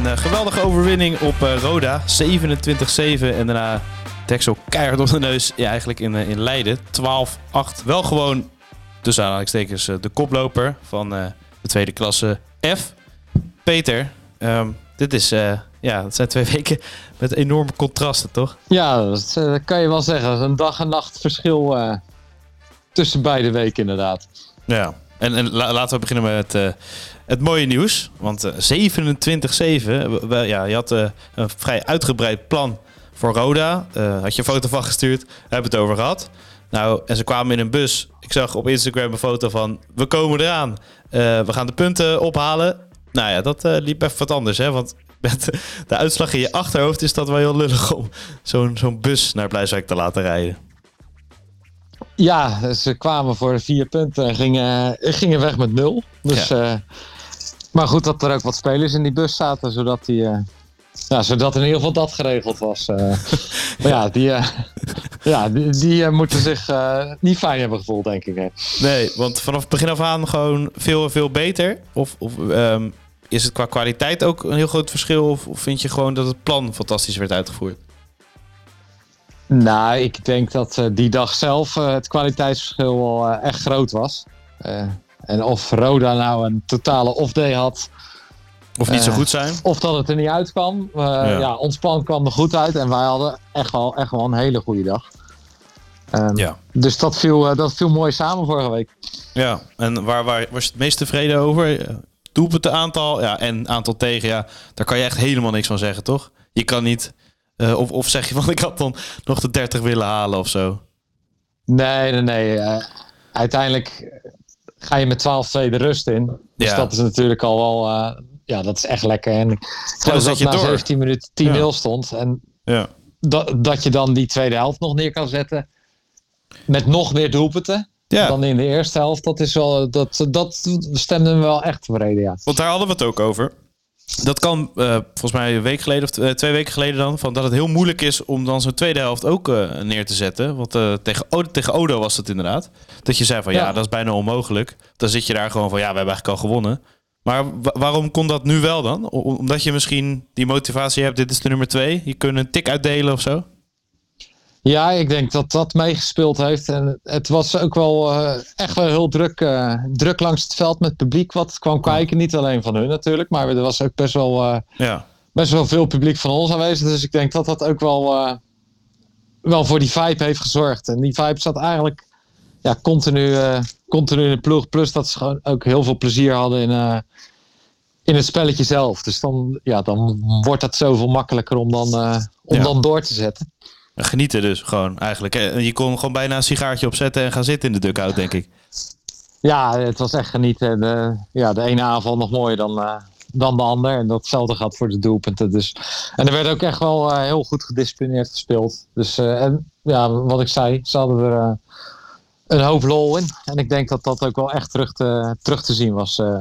Een eh, geweldige overwinning op eh, Roda. 27-7 en daarna Texel keihard op de neus. Ja, eigenlijk in, eh, in Leiden. 12-8. Wel gewoon, tussen aanhalingstekens, de koploper van de tweede klasse F. Peter, ehm, dit is, ja, het zijn twee weken met enorme contrasten, toch? Ja, dat kan je wel zeggen. Een dag en nacht verschil tussen beide weken inderdaad. Ja. En, en la- laten we beginnen met eh, het mooie nieuws. Want eh, 27-7, we- ja, je had eh, een vrij uitgebreid plan voor Roda. Eh, had je een foto van gestuurd, hebben het over gehad. Nou, en ze kwamen in een bus. Ik zag op Instagram een foto van, we komen eraan. Eh, we gaan de punten ophalen. Nou ja, dat eh, liep even wat anders, hè. Want met de uitslag in je achterhoofd is dat wel heel lullig om zo'n zo'n bus naar Blijswijk te laten rijden. Ja, ze kwamen voor vier punten en gingen, gingen weg met nul. Dus, Ja. eh, maar goed dat er ook wat spelers in die bus zaten, zodat, die, eh, ja, zodat in ieder geval dat geregeld was. eh. maar ja, die, eh, ja, die, die eh, moeten zich eh, niet fijn hebben gevoeld, denk ik. hè. Nee, want vanaf het begin af aan gewoon veel en veel beter. Of, of ehm, is het qua kwaliteit ook een heel groot verschil? Of, of vind je gewoon dat het plan fantastisch werd uitgevoerd? Nou, ik denk dat eh, die dag zelf eh, het kwaliteitsverschil wel eh, echt groot was. En of Roda nou een totale off-day had, Of niet zo goed zijn? of dat het er niet uitkwam. Eh, ja. ons plan kwam er goed uit en wij hadden echt wel, echt wel een hele goede dag. Ehm, Ja. Dus dat viel, dat viel mooi samen vorige week. Ja, en waar, waar was je het meest tevreden over? Doelpunten aantal, ja, en aantal tegen, ja. Daar kan je echt helemaal niks van zeggen, toch? Je kan niet... eh, of, of zeg je van, ik had dan nog de 30 willen halen of zo. Nee, nee, nee. eh, uiteindelijk ga je met 12-2 de rust in. Dus Ja. dat is natuurlijk al wel... eh, ja, dat is echt lekker. En ik geloof dat je na door. 17 minuten 10-0 Ja. stond. En Ja. dat, dat je dan die tweede helft nog neer kan zetten. Met nog meer doelpunten Ja, dan in de eerste helft. Dat, is wel, dat, dat stemde me wel echt tevreden, ja. Want daar hadden we het ook over. Dat kan eh, volgens mij een week geleden of eh, twee weken geleden dan. Van dat het heel moeilijk is om dan zo'n tweede helft ook eh, neer te zetten. Want tegen, Odo, tegen Odo was het inderdaad. Dat je zei van ja. Ja. dat is bijna onmogelijk. Dan zit je daar gewoon van ja, we hebben eigenlijk al gewonnen. Maar wa- waarom kon dat nu wel dan? Omdat je misschien die motivatie hebt, dit is de nummer twee. Je kunt een tik uitdelen of zo. Ja, ik denk dat dat meegespeeld heeft. En het was ook wel eh, echt wel heel druk, eh, druk langs het veld met publiek wat kwam kijken. Niet alleen van hun natuurlijk, maar er was ook best wel, eh, Ja, best wel veel publiek van ons aanwezig. Dus ik denk dat dat ook wel, wel voor die vibe heeft gezorgd. En die vibe zat eigenlijk ja, continu, continu in de ploeg. Plus dat ze gewoon ook heel veel plezier hadden in, in het spelletje zelf. Dus dan, ja, dan wordt dat zoveel makkelijker om dan, om Ja. dan door te zetten. Genieten dus gewoon eigenlijk. En Je kon gewoon bijna een sigaartje opzetten en gaan zitten in de dugout, denk ik. Ja, het was echt genieten. De, ja, de ene aanval nog mooier dan, eh, dan de ander. En datzelfde gaat voor de doelpunten. Dus. En er werd ook echt wel eh, heel goed gedisciplineerd gespeeld. Dus eh, en, ja, wat ik zei, ze hadden er eh, een hoop lol in. En ik denk dat dat ook wel echt terug te, terug te zien was eh,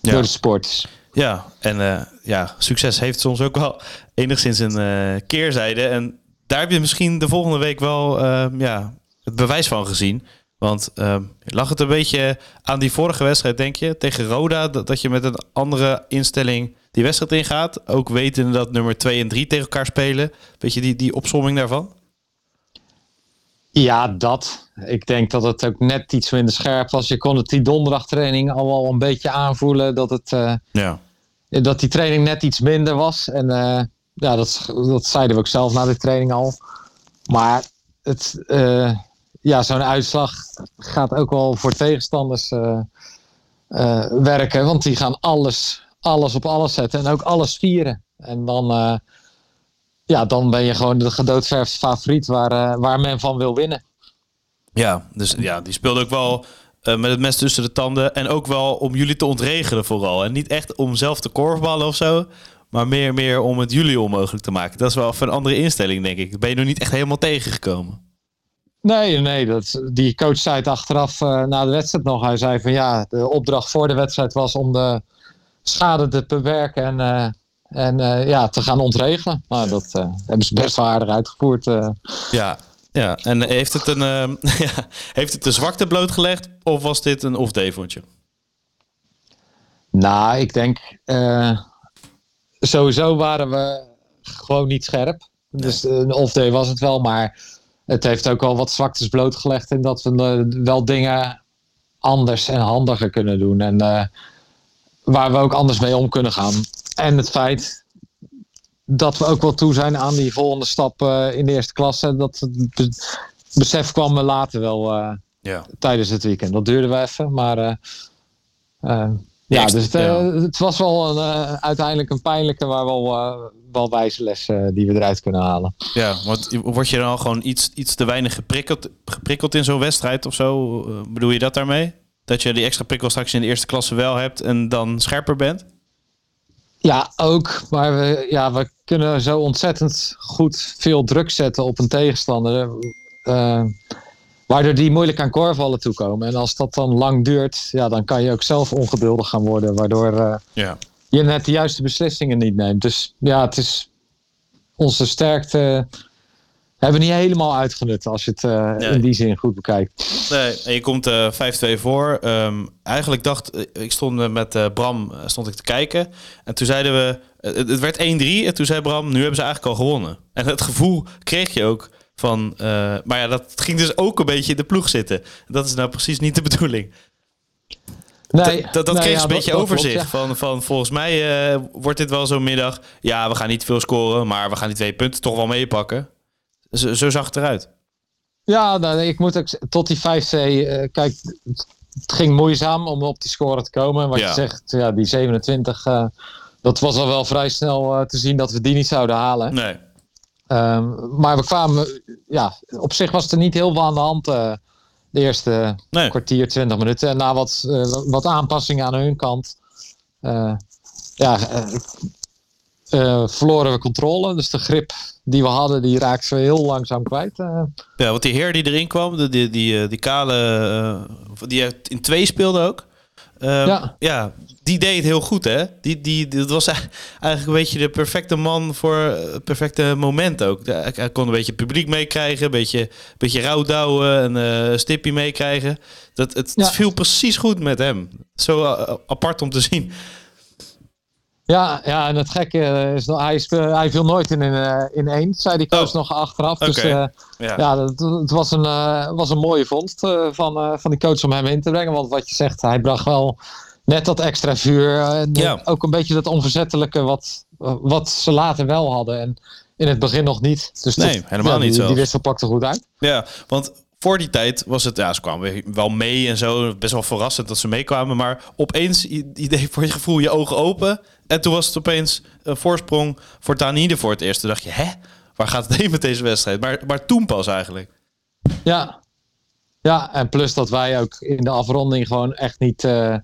Ja. door de sporters. Ja, en eh, ja, succes heeft soms ook wel enigszins een eh, keerzijde. En daar heb je misschien de volgende week wel eh, ja, het bewijs van gezien. Want eh, lag het een beetje aan die vorige wedstrijd, denk je, tegen Roda, dat, dat je met een andere instelling die wedstrijd ingaat. Ook wetende dat nummer 2 en 3 tegen elkaar spelen. Weet je die, die opsomming daarvan? Ja, dat. Ik denk dat het ook net iets minder scherp was. Je kon het die donderdagtraining al wel een beetje aanvoelen dat het... eh, Ja. dat die training net iets minder was. En eh, ja, dat, dat zeiden we ook zelf na de training al. Maar het, eh, ja, zo'n uitslag gaat ook wel voor tegenstanders eh, eh, werken. Want die gaan alles, alles op alles zetten en ook alles vieren. En dan, ja, dan ben je gewoon de gedoodverfde favoriet waar, waar men van wil winnen. Ja, dus ja, die speelde ook wel met het mes tussen de tanden. En ook wel om jullie te ontregelen vooral. En niet echt om zelf te korfballen of zo. Maar meer, meer om het jullie onmogelijk te maken. Dat is wel even een andere instelling, denk ik. Ben je nog niet echt helemaal tegengekomen? Nee, nee, dat, die coach zei het achteraf eh, na de wedstrijd nog. Hij zei van ja, de opdracht voor de wedstrijd was om de schade te beperken en, eh, en eh, ja, te gaan ontregelen. Nou, dat hebben ze best wel aardig uitgevoerd. Ja, Ja, en heeft het een, ja, heeft het de zwakte blootgelegd of was dit een off-day vondje? Nou, ik denk sowieso waren we gewoon niet scherp. Dus een off-day was het wel, maar het heeft ook wel wat zwaktes blootgelegd in dat we uh, wel dingen anders en handiger kunnen doen. En waar we ook anders mee om kunnen gaan. En het feit dat we ook wel toe zijn aan die volgende stap uh, in de eerste klasse. Dat het besef kwam me later wel uh, ja. tijdens het weekend. Dat duurde wel even, maar ja, dus het, ja. het, was wel een, uiteindelijk een pijnlijke, maar wel, wel wijze les die we eruit kunnen halen. Ja, want word je dan al gewoon iets, iets te weinig geprikkeld, geprikkeld in zo'n wedstrijd of zo? bedoel je dat daarmee? Dat je die extra prikkel straks in de eerste klasse wel hebt en dan scherper bent? Ja, ook. Maar we, ja, we kunnen zo ontzettend goed veel druk zetten op een tegenstander. Uh, waardoor die moeilijk aan koorvallen toekomen. En als dat dan lang duurt, ja, dan kan je ook zelf ongeduldig gaan worden. Waardoor uh, ja. je net de juiste beslissingen niet neemt. Dus ja, het is onze sterkte hebben we niet helemaal uitgenut als je het uh, in die zin goed bekijkt. Nee, en je komt uh, 5-2 voor. Um, eigenlijk dacht ik, stond met uh, Bram stond ik te kijken. En toen zeiden we, het, het werd 1-3. En toen zei Bram, nu hebben ze eigenlijk al gewonnen. En het gevoel kreeg je ook van, maar ja, dat ging dus ook een beetje in de ploeg zitten. Dat is nou precies niet de bedoeling. Nee, dat, dat, dat kreeg ja, een beetje overzicht. van, van volgens mij wordt dit wel zo'n middag. Ja, we gaan niet veel scoren, maar we gaan die twee punten toch wel meepakken. Zo, zo zag het eruit. Ja, nou, ik moet ook tot die 5C. Uh, eh, kijk, het ging moeizaam om op die score te komen. Wat je zegt, ja, die 27. Uh, dat was al wel vrij snel te zien dat we die niet zouden halen. Nee. Um, maar we kwamen, ja, op zich was er niet heel veel aan de hand. de eerste nee. kwartier, 20 minuten. En na wat, wat aanpassingen aan hun kant. ja, verloren we controle. Dus de grip die we hadden, die raakten we heel langzaam kwijt. Ja, want die heer die erin kwam, die, die, die, eh, die kale, die in twee speelde ook. Uh, ja. ja, die deed het heel goed, hè? Die, die, dat was eigenlijk een beetje de perfecte man voor het perfecte moment ook. Hij kon een beetje publiek meekrijgen, een beetje, beetje rouwdouwen en een stipje meekrijgen. Dat, het, ja. viel precies goed met hem. Zo apart om te zien. Ja, ja, en het gekke is, hij, speel, hij viel nooit in, in, eh, in één, zei die coach oh. nog achteraf. Dus uh, ja, ja het, het, was, een, uh, was een mooie vondst van, van die coach om hem in te brengen. Want wat je zegt, hij bracht wel net dat extra vuur. En ja. ook een beetje dat onverzettelijke wat, wat ze later wel hadden. En in het begin nog niet. Dus nee, helemaal niet zo. Die wissel pakte goed uit. Ja, want voor die tijd was het, ja, ze kwamen wel mee en zo. Best wel verrassend dat ze meekwamen. Maar opeens, idee voor je gevoel, je ogen open. En toen was het opeens een voorsprong voor Danide voor het eerst. Toen dacht je, hè? Waar gaat het heen met deze wedstrijd? Maar, maar toen pas eigenlijk. Ja. Ja, en plus dat wij ook in de afronding gewoon echt niet uh,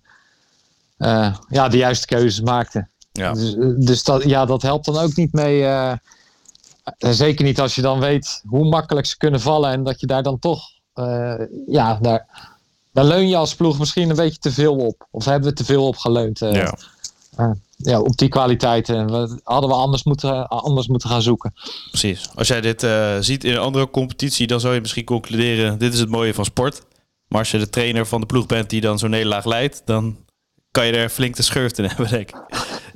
uh, ja, de juiste keuzes maakten. Ja. Dus, dus, dat, ja, dat helpt dan ook niet mee. Uh, zeker niet als je dan weet hoe makkelijk ze kunnen vallen. En dat je daar dan toch, ja, daar, daar leun je als ploeg misschien een beetje te veel op. Of hebben we te veel op geleund. ja ja, op die kwaliteiten hadden we anders moeten, anders moeten gaan zoeken. Precies. Als jij dit ziet in een andere competitie, dan zou je misschien concluderen: dit is het mooie van sport. Maar als je de trainer van de ploeg bent die dan zo'n nederlaag leidt, dan kan je er flink de schurft in hebben, denk ik.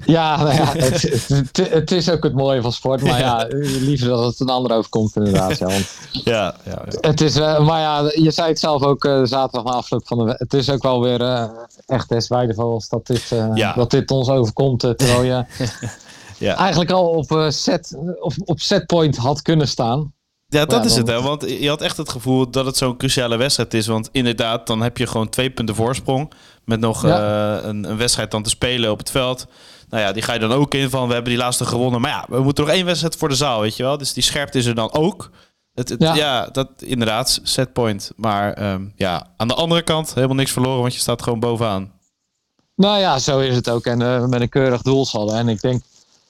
Ja, nou ja het, het, is ook het mooie van sport. Maar ja, liever dat het een ander overkomt inderdaad. Ja, want ja, ja, ja. Het is, uh, maar ja, je zei het zelf ook uh, zaterdag na afloop van de Het is ook wel weer uh, echt des waardevols dat dit, dat dit ons overkomt. terwijl je ja. eigenlijk al op, set, op, op setpoint had kunnen staan. Ja, dat is het. Hè? Want je had echt het gevoel dat het zo'n cruciale wedstrijd is. Want inderdaad, dan heb je gewoon twee punten voorsprong. Met nog een, een wedstrijd dan te spelen op het veld. Nou ja, die ga je dan ook in van we hebben die laatste gewonnen. Maar ja, we moeten nog één wedstrijd voor de zaal, weet je wel. Dus die scherpte is er dan ook. Het, ja. dat inderdaad, setpoint. Maar um, ja, aan de andere kant helemaal niks verloren, want je staat gewoon bovenaan. Nou ja, zo is het ook. En uh, met een keurig doelsaldo. En ik denk,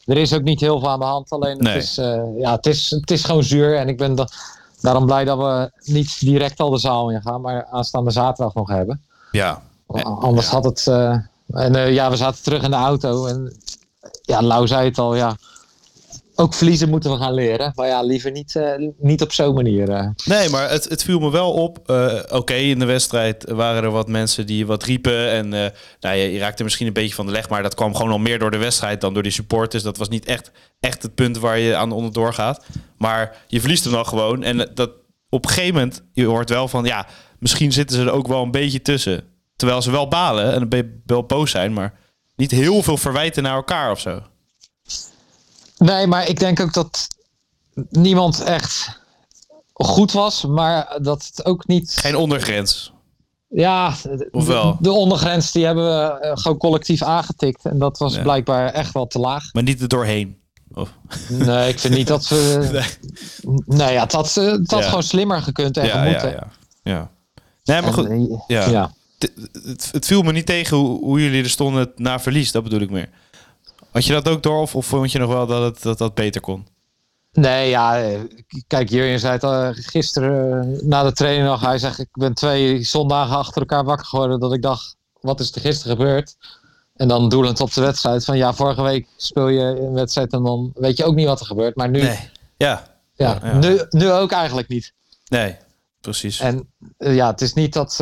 er is ook niet heel veel aan de hand. Alleen het, is, uh, ja, het, is, het is gewoon zuur. En ik ben da daarom blij dat we niet direct al de zaal in gaan, maar aanstaande zaterdag nog hebben. Ja. Anders had het. Uh, en uh, ja, we zaten terug in de auto. En ja, Lau zei het al, ja. Ook verliezen moeten we gaan leren. Maar ja, liever niet, uh, niet op zo'n manier. Uh. Nee, maar het, het viel me wel op. Uh, Oké, in de wedstrijd waren er wat mensen die wat riepen. En nou, je, je, raakte misschien een beetje van de leg. Maar dat kwam gewoon al meer door de wedstrijd dan door die supporters. Dat was niet echt, echt het punt waar je aan onderdoor gaat. Maar je verliest hem dan gewoon. En dat, op een gegeven moment, je hoort wel van... Ja, misschien zitten ze er ook wel een beetje tussen. Terwijl ze wel balen en wel boos zijn. Maar niet heel veel verwijten naar elkaar of zo. Nee, maar ik denk ook dat niemand echt goed was, maar dat het ook niet. Geen ondergrens. Ja, Ofwel? De, ondergrens die hebben we eh, gewoon collectief aangetikt. En dat was blijkbaar echt wel te laag. Maar niet er doorheen. Of? Nee, ik vind niet dat we. nee. nee, ja, het had, het had gewoon slimmer gekund en ja, moeten. Ja, ja, ja. Nee, maar goed. Eh, ja. ja. Het, het, viel me niet tegen hoe, hoe jullie er stonden na verlies, dat bedoel ik meer. Had je dat ook door of, of vond je nog wel dat het dat, dat beter kon? Nee, ja, kijk, Jurjen zei het al gisteren eh, na de training nog. Hij zegt, ik ben twee zondagen achter elkaar wakker geworden dat ik dacht, wat is er gisteren gebeurd? En dan doelend op de wedstrijd van, ja, vorige week speel je een wedstrijd en dan weet je ook niet wat er gebeurt. Maar nu, nee. ja. Ja, Nu, nu ook eigenlijk niet. Nee, precies. En ja, het is niet dat...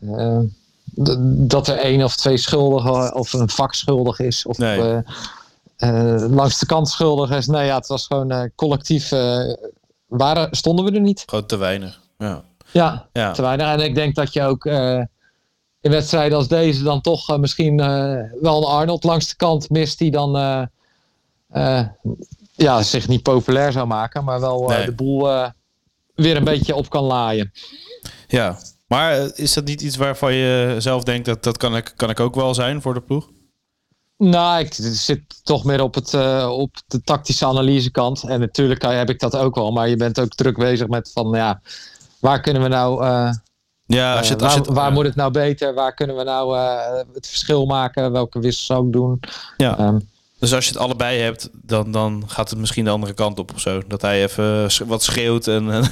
Uh, dat er één of twee schuldigen of een vak schuldig is. Of nee. uh, langs de kant schuldig is. Nee, ja, het was gewoon uh, collectief. waren, stonden we er niet. Gewoon te weinig. Ja. ja. Ja, te weinig. En ik denk dat je ook in wedstrijden als deze dan toch misschien wel een Arnold langs de kant mist. Die dan ja, zich niet populair zou maken. Maar wel de boel weer een beetje op kan laaien. Ja, maar eh, is dat niet iets waarvan je zelf denkt dat dat kan ik, kan ik ook wel zijn voor de ploeg? Nou, ik zit toch meer op, het, uh, op de tactische analysekant. En natuurlijk heb ik dat ook wel. Maar je bent ook druk bezig met van ja, waar kunnen we nou. Uh, ja, als je het, als je het, waar, waar moet het nou beter? Waar kunnen we nou het verschil maken? Welke wissel zou ik doen? Ja. Um, dus als je het allebei hebt, dan, dan gaat het misschien de andere kant op of zo. Dat hij even wat schreeuwt en,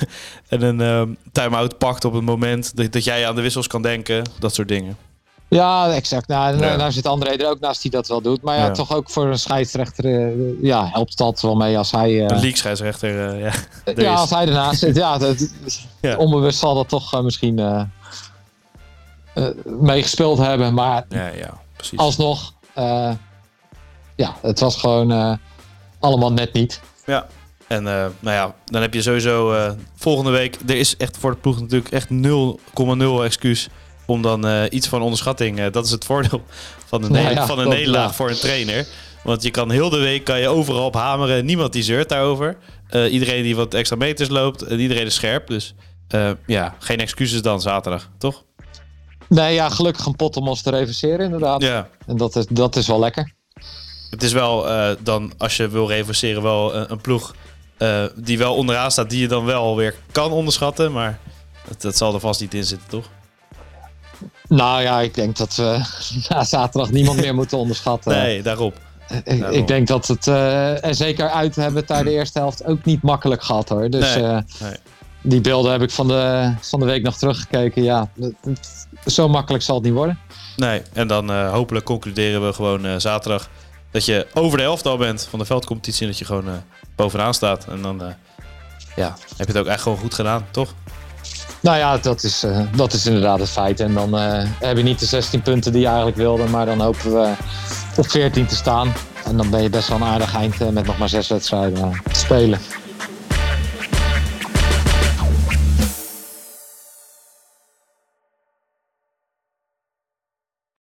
en een uh, time-out pakt op het moment dat, dat jij aan de wissels kan denken. Dat soort dingen. Ja, exact. Nou, ja. nou zit André er ook naast die dat wel doet. Maar ja, toch ook voor een scheidsrechter uh, ja, helpt dat wel mee als hij... Uh, een league scheidsrechter, ja. ja, als hij ernaast zit. Ja, dat, ja. onbewust zal dat toch misschien meegespeeld hebben. Maar ja, ja, precies. alsnog ja, het was gewoon uh, allemaal net niet. Ja, en uh, nou ja, dan heb je sowieso uh, volgende week. Er is echt voor de ploeg natuurlijk echt 0,0 excuus om dan iets van onderschatting. dat is het voordeel van een, nou ja, van een nederlaag ja. voor een trainer. Want je kan heel de week kan je overal op hameren. Niemand die zeurt daarover. iedereen die wat extra meters loopt. En iedereen is scherp. Dus ja, geen excuses dan zaterdag, toch? Nee, ja, gelukkig een pot om ons te reverseren inderdaad. Ja. En dat is, dat is wel lekker. Het is wel uh, dan, als je wil reverseren, wel een, een ploeg uh, die wel onderaan staat, die je dan wel weer kan onderschatten. Maar dat, dat zal er vast niet in zitten, toch? Nou ja, ik denk dat we na zaterdag niemand meer moeten onderschatten. Nee, daarop. Ik, ik, denk dat het, uh, en zeker uit hebben het daar de eerste helft ook niet makkelijk gehad hoor. Dus nee, nee. die beelden heb ik van de, van de week nog teruggekeken. Ja, zo makkelijk zal het niet worden. Nee, en dan hopelijk concluderen we gewoon zaterdag dat je over de helft al bent van de veldcompetitie. En dat je gewoon uh, bovenaan staat. En dan uh, ja, heb je het ook echt gewoon goed gedaan, toch? Nou ja, dat is, uh, dat is inderdaad het feit. En dan heb je niet de 16 punten die je eigenlijk wilde. Maar dan hopen we op 14 te staan. En dan ben je best wel een aardig eind met nog maar zes wedstrijden te spelen.